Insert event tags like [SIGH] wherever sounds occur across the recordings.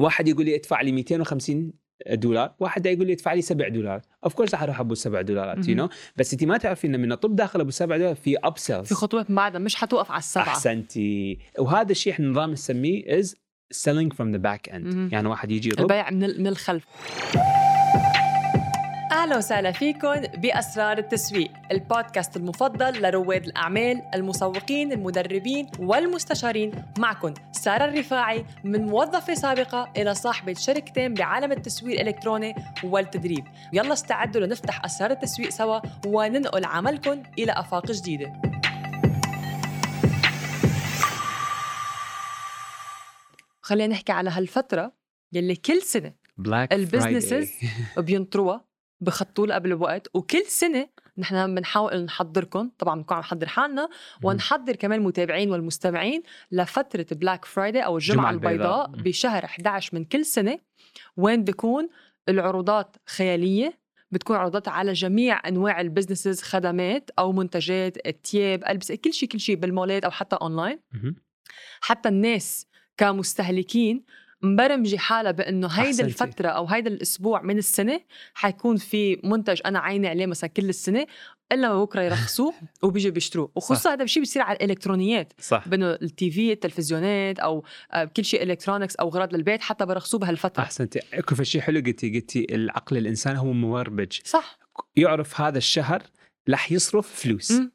واحد يقول لي ادفع لي 250 دولار واحد يقول لي ادفع لي 7 دولار of course راح أروح أبو 7 دولارات you. know بس انت ما تعرفين إن من طب داخل أبو 7 دولار في upsells في خطوات بعدها مش حتوقف على السبعة. احسنتي وهذا الشيء إحنا نظام نسميه as from the back end. مهم. يعني واحد يجي يرد البيع من ال- من الخلف. أهلا وسهلا فيكم بأسرار التسويق البودكاست المفضل لرواد الأعمال المسوقين المدربين والمستشارين. معكم سارة الرفاعي من موظفة سابقة إلى صاحبة شركتين بعالم التسويق الإلكتروني والتدريب. يلا استعدوا لنفتح أسرار التسويق سوا وننقل عملكم إلى أفاق جديدة. خلينا نحكي على هالفترة يلي كل سنة black ال businesses [LAUGHS] بينطروها بخططوا لها قبل الوقت وكل سنة نحن بنحاول نحضركم طبعا بنكون عم نحضر حالنا ونحضر كمان المتابعين والمستمعين لفترة Black Friday أو الجمعة البيضاء. بشهر 11 من كل سنة وين بيكون العروضات خيالية بتكون عروضات على جميع أنواع ال businesses خدمات أو منتجات الثياب ألبسة كل شيء كل شيء بالمولات أو حتى اونلاين. حتى الناس كمستهلكين مبرمجة حالها بأنه هيدا أحسنتي. الفترة أو هيدا الأسبوع من السنة حيكون في منتج أنا عيني عليه مثلا كل السنة إلا ما بكرة يرخصوه [LAUGHS] وبيجي بيشتروه. وخصوصا هذا الشيء بيصير على الإلكترونيات. صح. بأنه ال TV التلفزيونات أو آه، كل شيء electronics أو أغراض للبيت حتى برخصوه بهالفترة. أحسنتي. اكو شيء حلو قلتي قلتي العقل الإنسان هو مبرمج. صح. يعرف هذا الشهر راح يصرف فلوس. مم.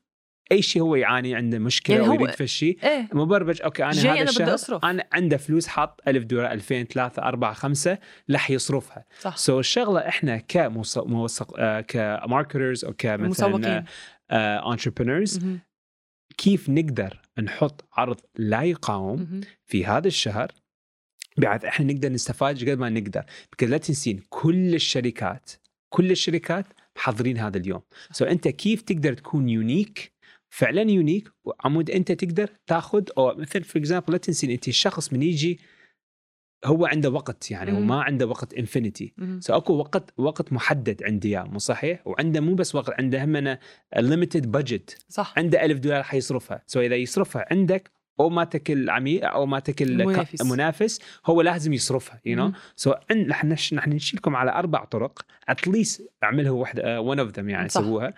أي شيء هو يعاني عنده مشكلة يعني ويريد في شيء إيه. مبرمج okay أنا هذا أنا بدي الشهر أصرف. أنا عنده فلوس حاط 1000 دولار 2000 3 4 5 راح يصرفها. صح. so الشغلة إحنا كمسوق آه ك marketers أو كمثلا entrepreneurs مهم. كيف نقدر نحط عرض لا يقاوم. في هذا الشهر؟ بحيث إحنا نقدر نستفاد قد ما نقدر. بكل لا تنسين كل الشركات كل الشركات محضرين هذا اليوم. so أنت كيف تقدر تكون unique فعلا unique وعمود أنت تقدر تاخذ أو مثل for example لا تنسين أنت الشخص من يجي هو عنده وقت يعني. وما عنده وقت infinity مهم. so أكو وقت وقت محدد عندي إياه مو صحيح وعنده مو بس وقت عنده هم limited budget صح عنده ألف دولار حيصرفها so إذا يصرفها عندك أو ما تكل عميل أو ما تكل منافس. ك- منافس هو لازم يصرفها you know. so نحن نحن نشيلكم على أربع طرق at least أعملها واحدة one of them يعني. سووها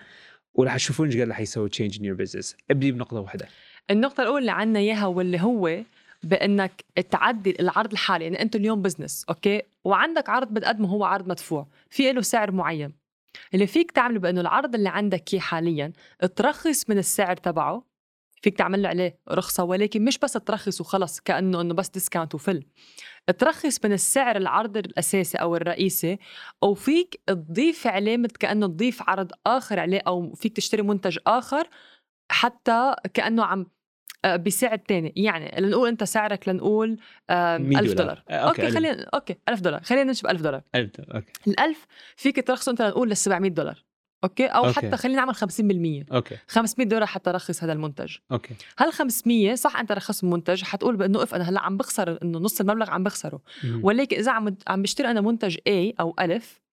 وراح تشوفون إيش قد راح يسوي change in your business أبدي بنقطة واحدة. النقطة الأولى اللي عنا إياها واللي هو بأنك تعدل العرض الحالي يعني أنت اليوم business okay؟ وعندك عرض بتقدمه هو عرض مدفوع. في له سعر معين. اللي فيك تعمله بأنه العرض اللي عندك إياه حاليا ترخص من السعر تبعه فيك تعمل له عليه رخصة ولكن مش بس ترخص وخلص كأنه إنه بس discount وفل. ترخص من السعر العرض الأساسي أو الرئيسي أو فيك تضيف عليه مثل كأنه تضيف عرض آخر عليه أو فيك تشتري منتج آخر حتى كأنه عم آه، بسعر تاني. يعني لنقول أنت سعرك لنقول آه، 100 ألف دولار. دولار. آه، okay، okay ألف. خلينا okay ألف دولار. خلينا نمشي ب 1000 دولار. 1000 دولار okay. الألف فيك ترخصه أنت لنقول لل 700 دولار. okay أو okay. حتى خلينا نعمل 50% okay 500 دولار حتى رخص هذا المنتج okay هال 500 صح أنت رخص المنتج حتقول بأنه إف أنا هلأ عم بخسر إنه نص المبلغ عم بخسره. ولكن إذا عم عم بشتري أنا منتج A أو ألف مهم.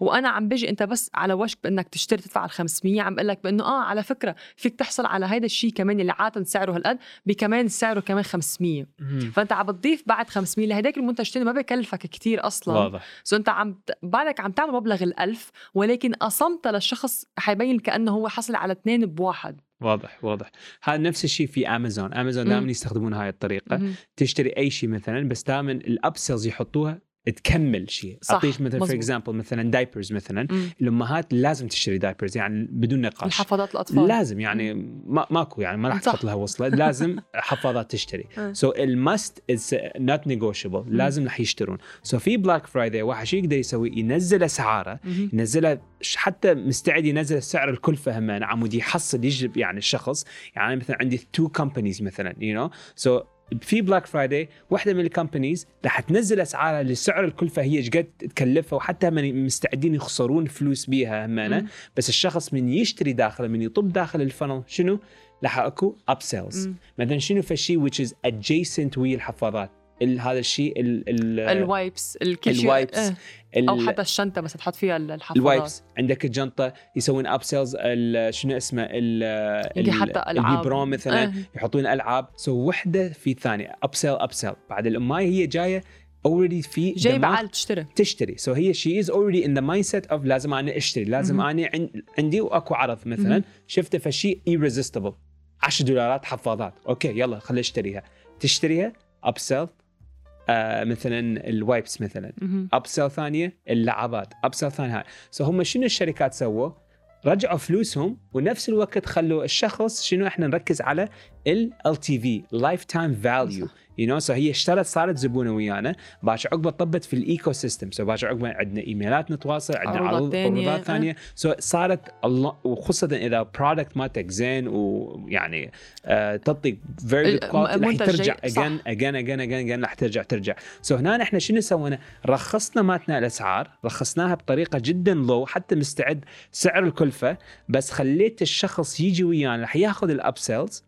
وأنا عم بيجي أنت بس على وشك بانك تشتري تدفع ال 500 عم بقول لك بأنه آه على فكرة فيك تحصل على هيدا الشيء كمان اللي عاده سعره هالقد بكمان سعره كمان 500 مهم. فأنت عم بتضيف بعد 500 لهداك المنتج الثاني ما بكلفك كتير أصلا. واضح. so أنت عم بعدك عم تعمل مبلغ الألف ولكن قسمتها للشخص حيبين كأنه هو حصل على اثنين بواحد. واضح واضح. هذا نفس الشيء في امازون امازون مم. دائما يستخدمون هاي الطريقة. مهم. تشتري أي شيء مثلا بس دائما ال upsells يحطوها تكمل شيء. أعطيك مثلا for. example مثلا diapers مثلا مم. الأمهات لازم تشتري diapers يعني بدون نقاش. الحفاضات الأطفال. لازم يعني ما ماكو يعني ما راح. تحط لها وصلة. [LAUGHS] لازم حفاضات تشتري. so ال must is not negotiable لازم راح يشترون. so في Black Friday واحد شو يقدر يسوي؟ ينزل اسعاره. ينزلها حتى مستعد ينزل سعر الكلفه هم عمود يحصل يجلب يعني الشخص. يعني مثلا عندي two companies مثلا you know so في Black Friday واحدة من ال companies راح تنزل أسعارها لسعر الكلفة هي إيش قد تكلفها وحتى من مستعدين يخسرون فلوس بيها همانة. بس الشخص من يشتري داخله من يطب داخل ال funnel شنو؟ راح أكو upsells. مثلا شنو في شيء which is adjacent ويا الحفاضات ال- هذا الشيء ال ال ال wipes ال wipes. ال- أو حتى الشنطة بس تحط فيها الحفاضات ال wipes عندك الجنطة يسوون upsells شنو اسمه ال حتى ألعاب. البيبرون مثلا آه. يحطون ألعاب. so وحدة في ثانية upsell upsell بعد الأماي هي جاية already في جاي دماغ بعقل تشتري. تشتري. so هي she is already in the mindset of لازم أنا أشتري. لازم مهم. أنا عن- عندي وأكو عرض مثلا. مهم. شفته فشي irresistible 10 دولارات حفاضات okay يلا خلي أشتريها. تشتريها؟ upsell آه مثلا ال wipes مثلا. upsell ثانية اللعبات. upsell ثانية هاي. so هم شنو الشركات سووا؟ رجعوا فلوسهم ونفس الوقت خلوا الشخص شنو إحنا نركز على؟ ال LTV lifetime value. you know so هي اشترت صارت زبونة ويانا. باش عقبه طبت في ال ecosystem so باش عقبه عندنا إيميلات نتواصل عندنا عروض. عروضات ثانية. so صارت الله وخاصه إذا product مالتك زين ويعني آه تعطي very good ال- quality منتج ترجع. again again again again again رح ترجع ترجع. so هنا إحنا شنو سوينا؟ رخصنا ماتنا الأسعار رخصناها بطريقة جدا لو حتى مستعد سعر الكلفة. بس خليت الشخص يجي ويانا رح ياخذ ال upsells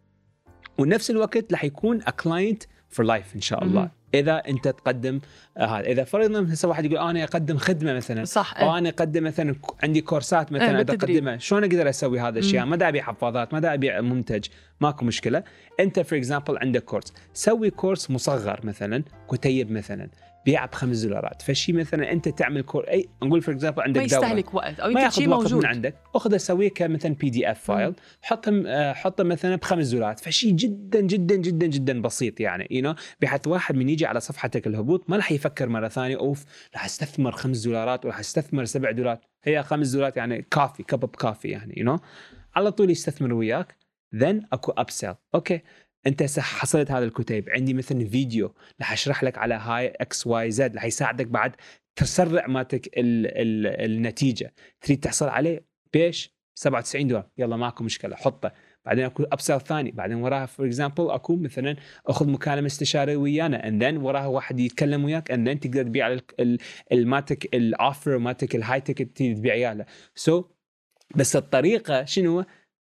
ونفس الوقت رح يكون client for life إن شاء الله. إذا أنت تقدم آه، هذا إذا فرضنا هسه واحد يقول أنا أقدم خدمة مثلا صح أو إيه. أنا أقدم مثلا عندي كورسات مثلا إيه، اذا بالتدريب. أقدمها شلون أقدر أسوي هذا الشيء. ما دا أبيع حفاضات ما دا أبيع منتج ماكو مشكلة أنت for example عندك كورس سوي كورس مصغر مثلا كتيب مثلا بيعه بخمس دولارات. فشي مثلا أنت تعمل كور اي نقول for example ما عندك دوره يستهلك وقت أو ما يمكن شيء ياخذ وقت موجود. من عندك. اخذه سويه كمثلا PDF file حطه آه، حطه مثلا بخمس دولارات. فشي جدا جدا جدا جدا بسيط يعني you بحيث واحد من يجي على صفحتك الهبوط ما راح يفكر مرة ثانية أوف راح أستثمر خمس دولارات وراح أستثمر سبع دولارات. هي خمس دولارات يعني كافي كب كافي يعني you على طول يستثمر وياك then أكو upsell okay. أنت حصلت هذا الكتيب عندي مثلا فيديو راح أشرح لك على هاي X Y Z راح يساعدك بعد تسرع مالتك ال ال النتيجة. تريد تحصل عليه؟ بيش 97 دولار. يلا ماكو مشكلة حطه. بعدين أكو upsell ثاني. بعدين وراها for example أكو مثلا أخذ مكالمة استشارية ويانا and then وراها واحد يتكلم وياك and then تقدر تبيع ال- ال- ال- مالتك ال offer مالتك ال high ticket تبيع ياله so بس الطريقة شنو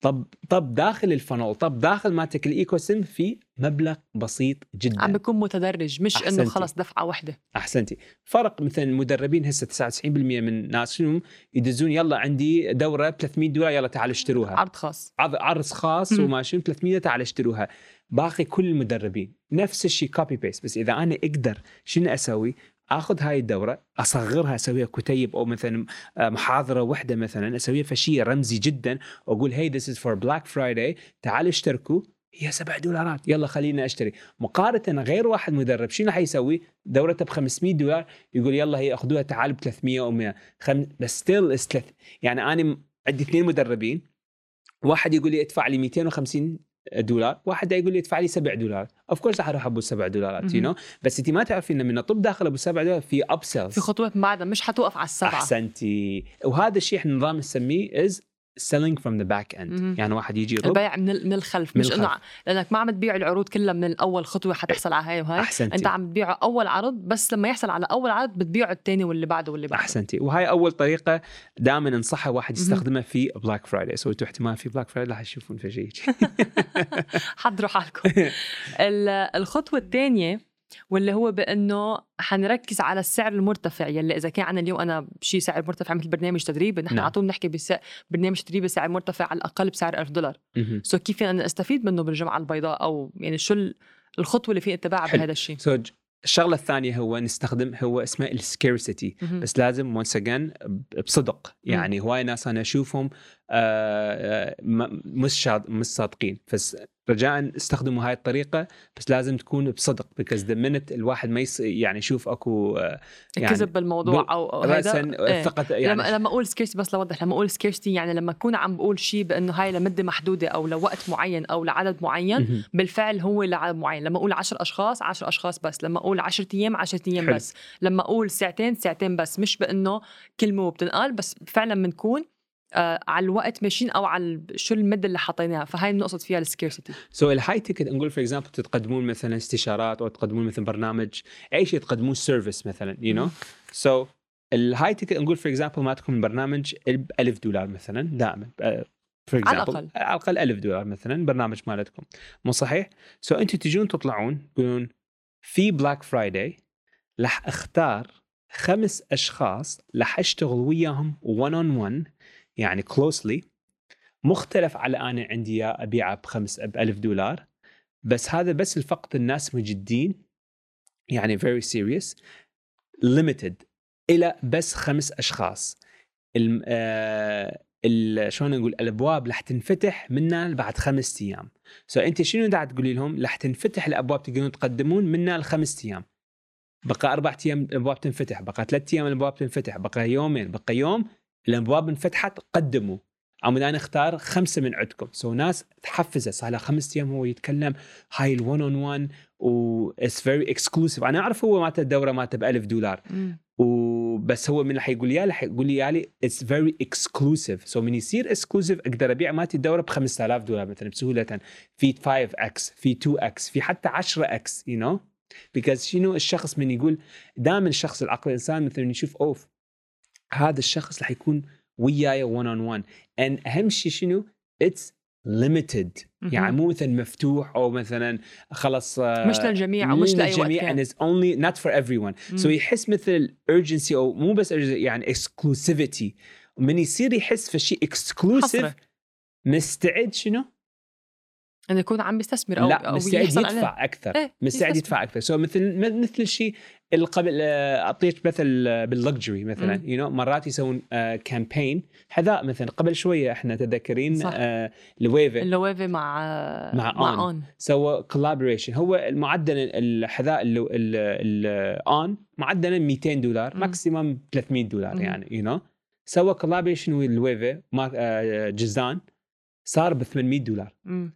طب طب داخل ال funnel طب داخل مالتك ال ecosystem في مبلغ بسيط جدا. عم بيكون متدرج مش إنه. خلص دفعة واحدة. أحسنتي. فرق مثلا المدربين هسه 99% من الناس شنو؟ يدزون يلا عندي دورة ب 300 دولار يلا تعالوا اشتروها. عرض خاص. عرض عرض خاص. وما شنو؟ 300 تعال اشتروها. باقي كل المدربين. نفس الشيء copy paste بس إذا أنا أقدر شنو أسوي؟ آخذ هاي الدورة أصغرها أسويها كتيب أو مثلا آه، محاضرة واحدة مثلا أسويها فشي رمزي جدا وأقول هي this is for Black Friday تعالوا اشتركوا. هي سبع دولارات يلا خلينا أشتري. مقارنة غير واحد مدرب شنو حيسوي؟ دورته ب 500 دولار يقول يلا هي أخذوها تعالوا ب 300 أو 100 خم... بس still is يعني أنا عندي اثنين مدربين واحد يقول لي ادفع لي 250 دولار. واحد يقول لي ادفع لي 7 دولار of course راح أروح أبو 7 دولارات you. know بس أنت ما تعرفين ان من طب داخل أبو 7 دولار في upsells في خطوات بعدها مش حتوقف على السبعة. أحسنتي. وهذا الشيء إحنا نظام نسميه as selling from the back end. مهم. يعني واحد يجي يرد البيع من من الخلف من مش انه لأنك ما عم تبيع العروض كلها من الأول خطوة حتحصل على هاي وهاي. أحسنتي. أنت عم تبيعه أول عرض بس لما يحصل على أول عرض بتبيعه الثاني واللي بعده واللي بعده. أحسنتي. وهاي أول طريقة دائما أنصحها واحد. يستخدمها في Black Friday سويتوا احتمال في Black Friday راح تشوفون في شيء [LAUGHS] حضروا حالكم. ال- الخطوة الثانية واللي هو بأنه حنركز على السعر المرتفع يلي إذا كان عنا اليوم أنا شيء سعر مرتفع مثل برنامج تدريب نحن نعم. على طول بنحكي برنامج تدريب سعر مرتفع على الأقل بسعر 1000 دولار. so كيف فينا أستفيد منه بالجمعة البيضاء أو يعني شو ال- الخطوة اللي فينا اتباعها. بهذا الشيء سو ج- الشغلة الثانية هو نستخدم هو اسمه ال scarcity. بس لازم once again بصدق يعني هواي ناس أنا أشوفهم مش شاد مش صادقين بس رجاء استخدموا هاي الطريقة بس لازم تكون بصدق because the minute الواحد ما يص... يعني يشوف أكو آه، يعني كذب بالموضوع بال- أو راسا. الثقه يعني لما لما أقول scarcity بس لوضح لما أقول scarcity يعني لما أكون عم بقول شيء بأنه هاي لمدة محدودة أو لوقت معين أو لعدد معين. بالفعل هو لعدد معين لما أقول 10 أشخاص 10 أشخاص بس لما أقول 10 أيام 10 أيام. بس لما أقول ساعتين ساعتين بس مش بأنه كلمة وبتنقال بس فعلا بنكون آه على الوقت ماشيين أو على شو المده اللي حطيناها فهاي بنقصد فيها السكيرتي سو الهاي تيكت نقول for example تقدمون مثلا استشارات أو تقدمون مثلا برنامج اي شيء تقدمون service مثلا you know. so ال high ticket نقول for example ما تكون برنامج ب 1000 دولار مثلا دائما for على example الأقل. على الأقل 1000 دولار مثلا برنامج مالتكم مو صحيح؟ so so أنتم تجون تطلعون تقولون في Black Friday راح أختار خمس أشخاص راح أشتغل وياهم 1 on 1 يعني closely مختلف على أنا عندي إياه أبيعه بخمس ب 1000 دولار بس هذا بس فقط الناس مجدين يعني very serious limited إلى بس خمس أشخاص. آه... شلون نقول الأبواب رح تنفتح منا بعد خمس أيام. so so أنت شنو قاعد تقولي لهم؟ رح تنفتح الأبواب تقدرون تقدمون منا لخمس أيام. بقى أربع أيام الأبواب تنفتح بقى ثلاث أيام الأبواب تنفتح بقى يومين بقى يوم الابواب انفتحت قدموا. أو أنا أختار خمسة من عندكم. so so ناس تحفزة. صار له خمس أيام هو يتكلم. هاي ال1 on 1 و it's very exclusive أنا أعرف هو مالته الدورة مالته ب 1000 دولار. وبس هو من اللي حيقول لي رح يقول لي لي it's very exclusive so من يصير exclusive أقدر أبيع مالتي الدورة ب 5000 دولار مثلا بسهولة. في 5 x في 2 x في حتى 10 x you know because شنو الشخص من يقول دائما الشخص العقل الإنسان مثلا يشوف أوف هذا الشخص رح يكون وياي one on one أهم شيء شنو؟ it's limited يعني مو مثلا مفتوح أو مثلا خلص آه، مش للجميع أو مش لأي للجميع and it's only not for everyone. مم. so يحس مثل urgency أو مو بس urgency يعني exclusivity. من يصير يحس في شيء exclusive حصرة. مستعد شنو؟ انه يكون عم يستثمر أو لا مستعد عليه. يدفع أكثر إيه، مستعد. يدفع أكثر سو so مثل مثل الشيء اللي قبل آه، أعطيك مثل باللكجري مثلا. يو نو مرات يسوون كامبين حذاء مثلا قبل شوية إحنا تذكرين. آه، لويفي اللويفه مع مع مع On. اون سوى كولابوريشن هو المعدل الحذاء الاون معدلا 200 دولار مم. ماكسيمم 300 دولار. يعني يو نو سوى collaboration ما آه، جزان صار ب 800 دولار.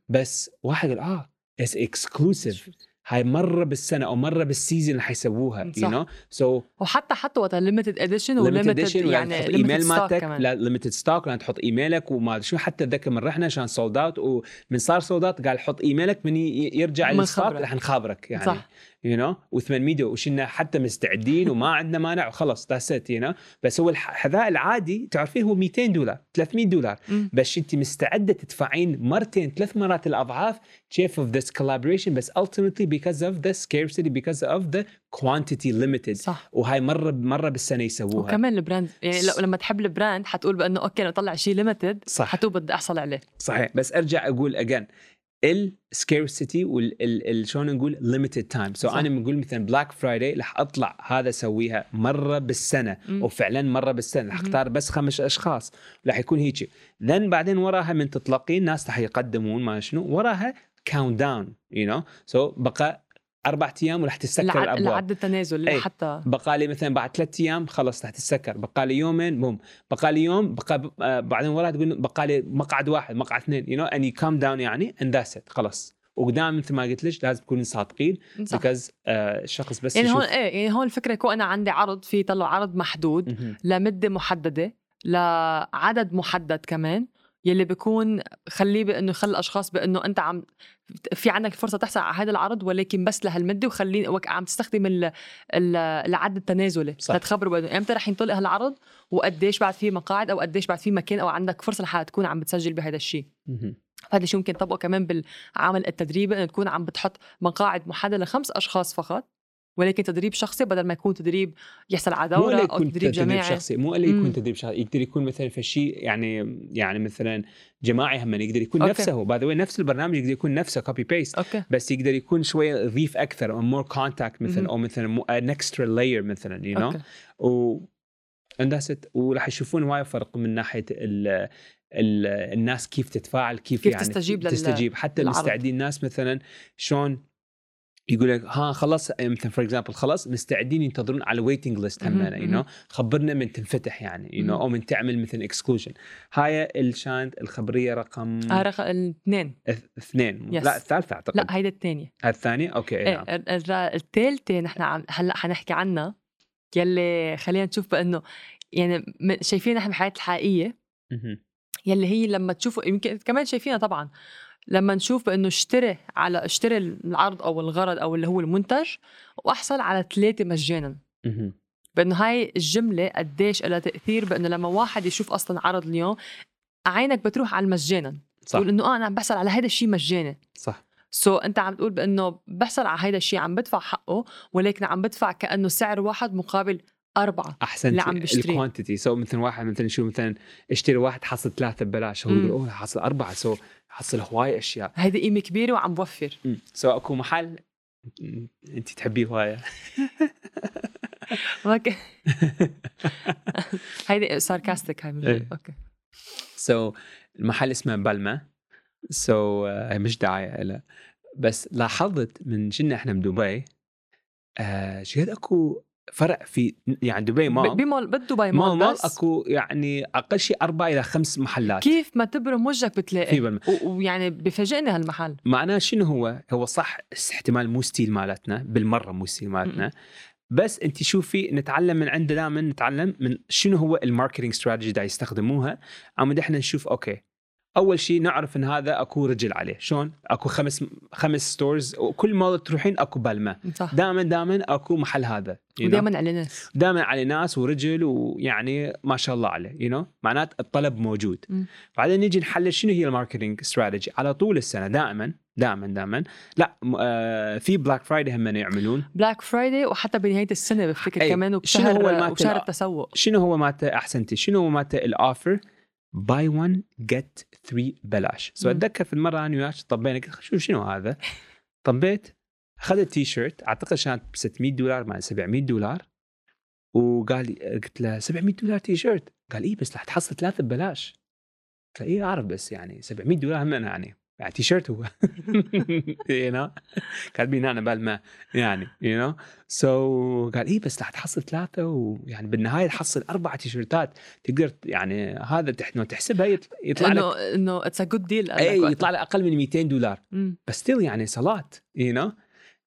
بس واحد قال آه it's exclusive هاي مرة بالسنة أو مرة بال season اللي حيسووها you. know so وحتى حتى وقت limited edition limited و limited يعني تحط ايميل مالتك؟ لا limited stock لازم تحط ايميلك وما شو. حتى اتذكر مره رحنا عشان sold out ومن صار sold out قال حط ايميلك من يرجع من ال stock. رح نخابرك يعني. صح. you know و800 وشنا حتى مستعدين وما عندنا مانع وخلص that's it you know بس هو الحذاء العادي تعرفيه هو 200 دولار 300 دولار. بس انت مستعدة تدفعين مرتين ثلاث مرات الأضعاف كيف of this collaboration بس ultimately because of the scarcity because of the quantity limited. صح. وهاي مرة مرة بالسنة يسووها. وكمان ال brand يعني لو لما تحب البراند حتقول بأنه أوكي أنا أطلع شيء limited صح. حتقول بدي أحصل عليه. صحيح. بس أرجع أقول again ال scarcity وال شلون نقول limited time so. أنا بنقول مثلا Black Friday رح أطلع هذا أسويها مرة بالسنة مم. وفعلا مرة بالسنة مهم. أختار بس خمس أشخاص رح يكون هيك then بعدين وراها من تطلقين ناس رح يقدمون ما شنو وراها count down you know so بقى أربع أيام ورح تسكر الأبواب العد التنازلي أي. حتى بقى لي مثلا بعد ثلاث أيام خلص رح تتسكر بقى لي يومين boom بقى لي يوم بقى آه بعدين وراها تقول بقى لي مقعد واحد مقعد اثنين you know any count down يعني and that's it خلص وقدام مثل ما قلت لك لازم تكونوا صادقين. because آه الشخص بس يعني هون إيه يعني هون الفكرة يكون أنا عندي عرض في طلع عرض محدود مهم. لمدة محددة لعدد محدد كمان يلي بيكون خليه بانه يخلي الأشخاص بإنه أنت عم في عندك فرصة تحصل على هذا العرض ولكن بس لهالمدة وخليه عم تستخدم ال- ال- العد التنازلي صح. لتخبروا بإنه إمتى رح ينطلق هالعرض وقديش بعد في مقاعد أو قديش بعد في مكان أو عندك فرصة لحالك تكون عم بتسجل بهذا الشيء مهم. هذا الشيء ممكن تطبقه كمان بالعمل التدريبي إنه تكون عم بتحط مقاعد محددة لخمس أشخاص فقط ولكن تدريب شخصي بدل ما يكون تدريب يحصل على دورة أو يكون تدريب جماعي شخصي مو اللي يكون. تدريب شخصي. يقدر يكون مثلا في شيء يعني يعني مثلا جماعي هم يقدر يكون أوكي. نفسه. by the نفس البرنامج يقدر يكون نفسه copy paste أوكي. بس يقدر يكون شوية يضيف أكثر more contact مثلا. أو مثلا an extra layer مثلا you know أوكي. and that's it. وراح يشوفون وايد فرق من ناحية ال ال الناس كيف تتفاعل كيف, كيف يعني تستجيب تستجيب. حتى للعرض. المستعدين الناس مثلا شلون يقول لك ها خلاص مثلا فور اكزامبل خلاص مستعدين ينتظرون على الويتنج ليست همنا يو. نو خبرنا من تنفتح يعني يو نو مهم. أو من تعمل مثلا اكسكلوجن هاي الشانت الخبرية رقم هاي رقم الاثنين. اث- اثنين. Yes. لا الثالثة أعتقد. لا هيدا الثانية. هاي الثانية؟ أوكي إيه نعم. ال- ال- الثالثة نحن هلأ حنحكي عنها. يلي خلينا نشوف بانه يعني شايفين نحن بحياتنا الحقيقية. يلي هي لما تشوفوا يمكن كمان شايفينها طبعا. لما نشوف بأنه اشتري على اشتري العرض أو الغرض أو اللي هو المنتج وأحصل على ثلاثة مجانا. بأنه هاي الجملة قديش لها تأثير بأنه لما واحد يشوف أصلا عرض اليوم عينك بتروح على المجانا. صح. تقول إنه آه أنا عم بحصل على هذا الشيء مجاني صح. so, أنت عم تقول بأنه بحصل على هذا الشيء عم بدفع حقه ولكن عم بدفع كأنه سعر واحد مقابل أربعة. احسن اللي عم بشتريه. ال quantity so مثلا واحد مثلا شو مثلا اشتري واحد حصل ثلاثة ببلاش. هو. يقول أوه حصل أربعة so حصل هواي أشياء. هيدي قيمة كبيرة وعم بوفر. so أكو محل أنت تحبيه هواية. [LAUGHS] أوكي. [LAUGHS] هيدي sarcastic هاي إيه. أوكي. so, المحل اسمه بالما so, uh, مش دعايه له بس لاحظت من جينا إحنا من دبي آه شقد أكو فرق في يعني دبي مول. بمول بدبي مول بس أكو يعني أقل شيء أربع إلى خمس محلات. كيف ما تبرم وجهك بتلاقي؟ ويعني بفاجئني هالمحل. معناه شنو هو؟ هو صح احتمال مو style مالتنا بالمرة مو style مالتنا. بس أنت شوفي نتعلم من عنده دائما نتعلم من شنو هو ال marketing strategy دا يستخدموها. عم إحنا نشوف أوكي أول شيء نعرف إن هذا أكو رجل عليه. شلون؟ أكو خمس خمس stores وكل ما تروحين أكو بالما صح. دائما دائما أكو محل هذا know. ودائما على ناس. دائما عليه ناس ورجل ويعني ما شاء الله عليه you know? معناته الطلب موجود. مم. بعدين نيجي نحلل شنو هي ال marketing strategy على طول السنة دائما دائما دائما. لا م- آه في Black Friday هم يعملون. Black Friday وحتى بنهاية السنة بفتكر أي. كمان شنو وبشهر هو المات وبشهر الأ- التسوق. شنو هو مالته احسنتي شنو هو مالته ال offer buy 1 get 3 بلاش. so. أتذكر في المرة أنا وياك طبينا قلت شو شنو هذا. [LAUGHS] طبيت أخذت تي شيرت أعتقد كانت ب 600 دولار مع 700 دولار. وقال لي قلت له 700 دولار تي شيرت قال اي بس رح تحصل ثلاثة ببلاش قلت له اي أعرف بس يعني 700 دولار هم يعني. يعني تي شيرت هو [LAUGHS] you know كاتبين أنا Balmain يعني you know so قال اي بس رح تحصل ثلاثة ويعني بالنهاية تحصل أربع تيشيرتات تقدر يعني هذا تحسبها يط- يطلع لك إنه إنه it's a good deal اي يطلع لك أقل من 200 دولار. بس still يعني it's a lot you know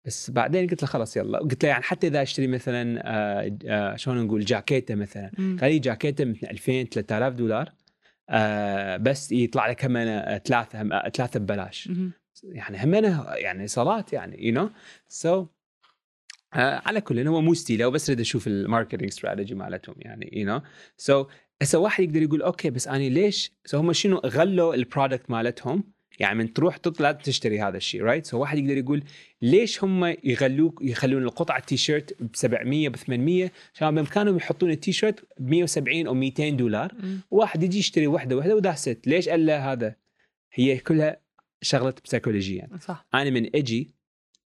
بس بعدين قلت له خلاص يلا. قلت له يعني حتى إذا أشتري مثلا آه آه شلون نقول جاكيتة مثلا. قال لي جاكيتة مثل 2000 3000 دولار. آه بس يطلع لك هم أنا ثلاثة هم آه، ثلاثة ببلاش. يعني هم أنا يعني it's a lot يعني you know so على كل هو مو still هو بس أريد أشوف ال marketing strategy مالتهم يعني you know so هسه واحد يقدر يقول okay بس أنا ليش so هم شنو غلوا ال product مالتهم؟ يعني من تروح تطلع تشتري هذا الشيء right so واحد يقدر يقول ليش هم يخلوك يخلون القطعة تي شيرت ب 700 ب 800 عشان بإمكانهم يحطون التي شيرت ب 170 أو 200 دولار. واحد يجي يشتري وحدة وحدة و that's ليش له هذا؟ هي كلها شغلة بسيكولوجيا صح. أنا من أجي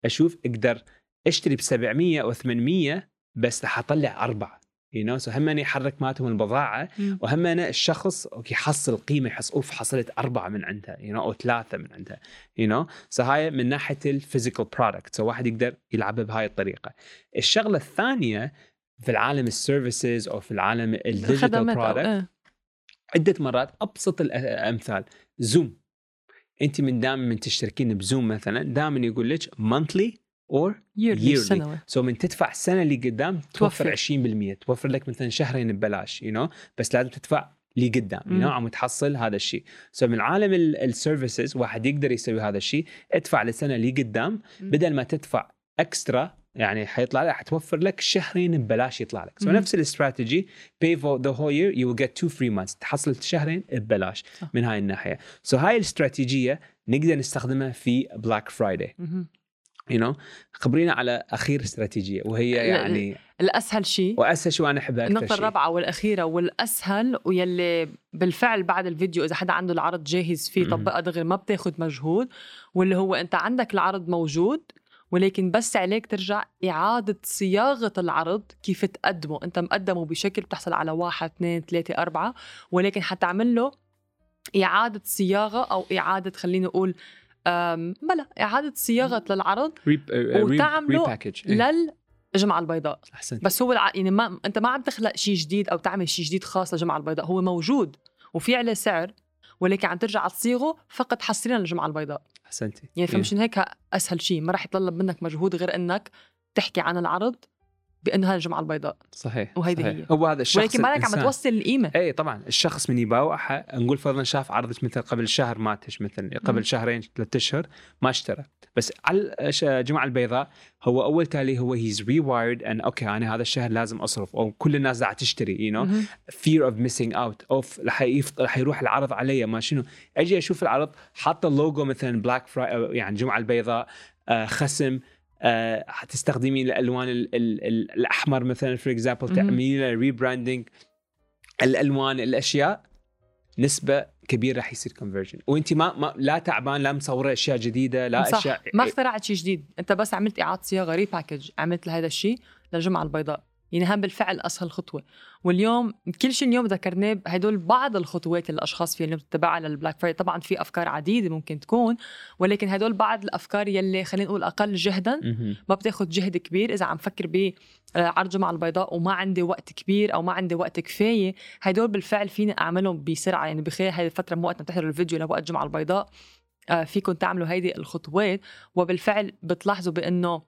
أشوف أقدر أشتري ب 700 أو 800 بس رح اطلع أربعة. you know so هم يحرك مالتهم البضاعة. وهم الشخص يحصل قيمة يحس أوف حصلت أربعة من عندها you know أو ثلاثة من عندها you know so هاي من ناحية ال physical product so واحد يقدر يلعبها بهاي الطريقة الشغلة الثانية في العالم ال services أو في العالم ال digital product إيه. عدة مرات أبسط الامثال زوم أنت من دائما من تشتركين بزوم مثلا دائما يقول لك monthly yearly yearly. سنوي so من تدفع السنة اللي قدام توفر توفر. 20% توفر لك مثلا شهرين ببلاش you you know? بس لازم تدفع لي قدام you you know? عم تحصل هذا الشيء so من عالم ال services واحد يقدر يسوي هذا الشيء ادفع لسنة اللي قدام. بدل ما تدفع extra يعني حيطلع لك حتوفر لك شهرين ببلاش يطلع لك so مم. نفس ال strategy pay for the whole year you will get two free months تحصل شهرين ببلاش صح. من هاي الناحية so هاي الاستراتيجية نقدر نستخدمها في Black Friday you know خبرينا على أخير استراتيجية وهي يعني الأسهل شيء. وأسهل شو أنا أحبها أكثر شيء. الرابعة والأخيرة والأسهل ويلي بالفعل بعد الفيديو إذا حدا عنده العرض جاهز فيه. طبقها دغري ما بتاخد مجهود واللي هو أنت عندك العرض موجود ولكن بس عليك ترجع إعادة صياغة العرض كيف تقدمه. أنت مقدمه بشكل بتحصل على واحد اثنين ثلاثة أربعة ولكن حتعمل له إعادة صياغة أو إعادة خليني أقول بلا إعادة صياغة للعرض وتعمله ريباكج للجمعة البيضاء. أحسنت. بس هو الع... يعني ما أنت ما عم تخلق شيء جديد أو تعمل شيء جديد خاص للجمعة البيضاء هو موجود وفي عليه سعر ولكن عم ترجع تصيغه فقط حصريا للجمعة البيضاء. أحسنتي. يعني فمشان هيك أسهل شيء ما راح يتطلب منك مجهود غير إنك تحكي عن العرض بأنه هاي الجمعة البيضاء. صحيح وهيدي صحيح. هي. هو هذا الشخص ولكن بالك عم. توصل القيمة. اي طبعا الشخص من يباوعها نقول فرضا شاف عرضك مثل قبل شهر ماتش مثلا مم. قبل شهرين ثلاثة أشهر ما اشترى بس على الجمعه البيضاء هو أول تالي هو he's rewired ان okay أنا هذا الشهر لازم أصرف. أو كل الناس قاعدة تشتري you know fear of missing out. أوف رح يروح العرض علي ما شنو. أجي أشوف العرض حاطه اللوجو مثلا Black Fri يعني الجمعه البيضاء آه خصم. آه حتستخدمين الألوان ال ال ال الأحمر مثلا for example مهم. تعملين له rebranding الألوان الأشياء نسبة كبيرة رح يصير conversion وانت ما, ما لا تعبان لا مصورة أشياء جديدة لا صح. أشياء ما اخترعت شيء جديد أنت بس عملت إعادة صياغة repackage عملت هذا الشيء للجمعه البيضاء يعني هم بالفعل أسهل خطوة. واليوم كل شيء اليوم ذكرناه هدول بعض الخطوات اللي الأشخاص فيها اليوم تتبعها للبلاك فرايدي طبعا في أفكار عديدة ممكن تكون ولكن هدول بعض الأفكار يلي خلينا نقول أقل جهدا. ما بتاخذ جهد كبير. إذا عم فكر ب عرض جمعة البيضاء وما عندي وقت كبير أو ما عندي وقت كفاية هدول بالفعل فيني أعملهم بسرعة. يعني بخلال هذه الفترة مو وقت ما تحضروا الفيديو لوقت جمعة البيضاء آه، فيكم تعملوا هيدي الخطوات. وبالفعل بتلاحظوا بأنه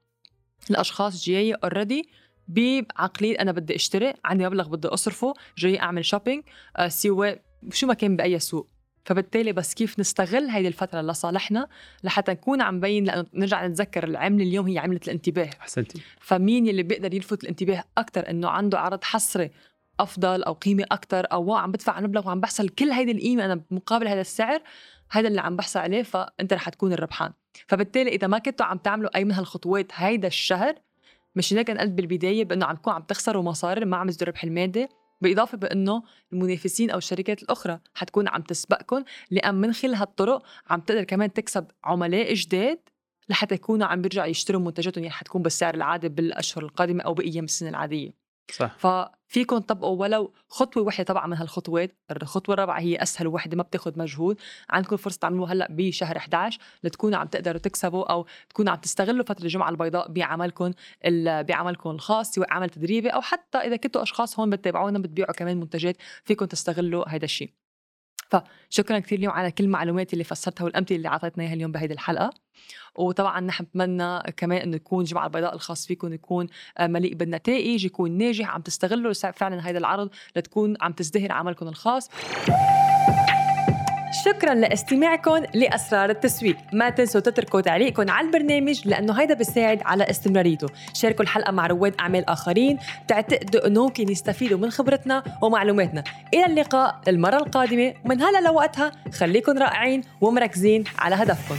الأشخاص جاية already بعقليه أنا بدي أشتري عندي مبلغ بدي أصرفه جاي أعمل shopping آه، سواء شو ما كان بأي سوق. فبالتالي بس كيف نستغل هيدي الفترة لصالحنا لحتى نكون عم بين لأنه نرجع نتذكر العملة اليوم هي عملة الانتباه. أحسنتي. فمين يلي بيقدر يلفت الانتباه أكثر إنه عنده عرض حصري أفضل أو قيمة أكثر أو wow عم بدفع عن مبلغ وعم بحصل كل هيدي القيمة أنا مقابل هذا السعر هذا اللي عم بحصل عليه فأنت رح تكون الربحان. فبالتالي إذا ما كنتوا عم تعملوا أي من هالخطوات هيدا الشهر مش هيك أنا قلت بالبداية بأنه عم تكون عم تخسروا مصاري ما عم الربح المادي بالاضافه بأنه المنافسين أو الشركات الأخرى حتكون عم تسبقكم لأن من خلال هالطرق عم تقدر كمان تكسب عملاء جداد لحتى يكونوا عم بيرجعوا يشتروا منتجاتهم اللي حتكون بالسعر العادي بالأشهر القادمة أو بأيام السنة العادية. صح. ففيكم تطبقوا ولو خطوة واحدة طبعا من هالخطوات. الخطوة الرابعة هي أسهل وحدة ما بتاخذ مجهود. عندكم فرصة تعملوها هلأ بشهر 11 لتكونوا عم تقدروا تكسبوا أو تكونوا عم تستغلوا فترة الجمعة البيضاء بعملكم بعملكم الخاص سواء عمل تدريبي أو حتى إذا كنتوا أشخاص هون بتتابعونا بتبيعوا كمان منتجات فيكم تستغلوا هذا الشيء. فشكرا كثير اليوم على كل المعلومات اللي فسرتها والأمثلة اللي اعطيتنا اياها اليوم بهيدي الحلقة. وطبعا نحن بنتمنى كمان إنه يكون الجمعه البيضاء الخاص فيكم يكون مليء بالنتائج يكون ناجح عم تستغلوا فعلا هذا العرض لتكون عم تزدهر عملكم الخاص. شكرا لاستماعكم لأسرار التسويق. ما تنسوا تتركوا تعليقكم على البرنامج لأنه هيدا بيساعد على استمراريته. شاركوا الحلقة مع رواد أعمال آخرين تعتقدوا إنه ممكن يستفيدوا من خبرتنا ومعلوماتنا. إلى اللقاء المرة القادمة. ومن هلا لوقتها خليكم رائعين ومركزين على هدفكم.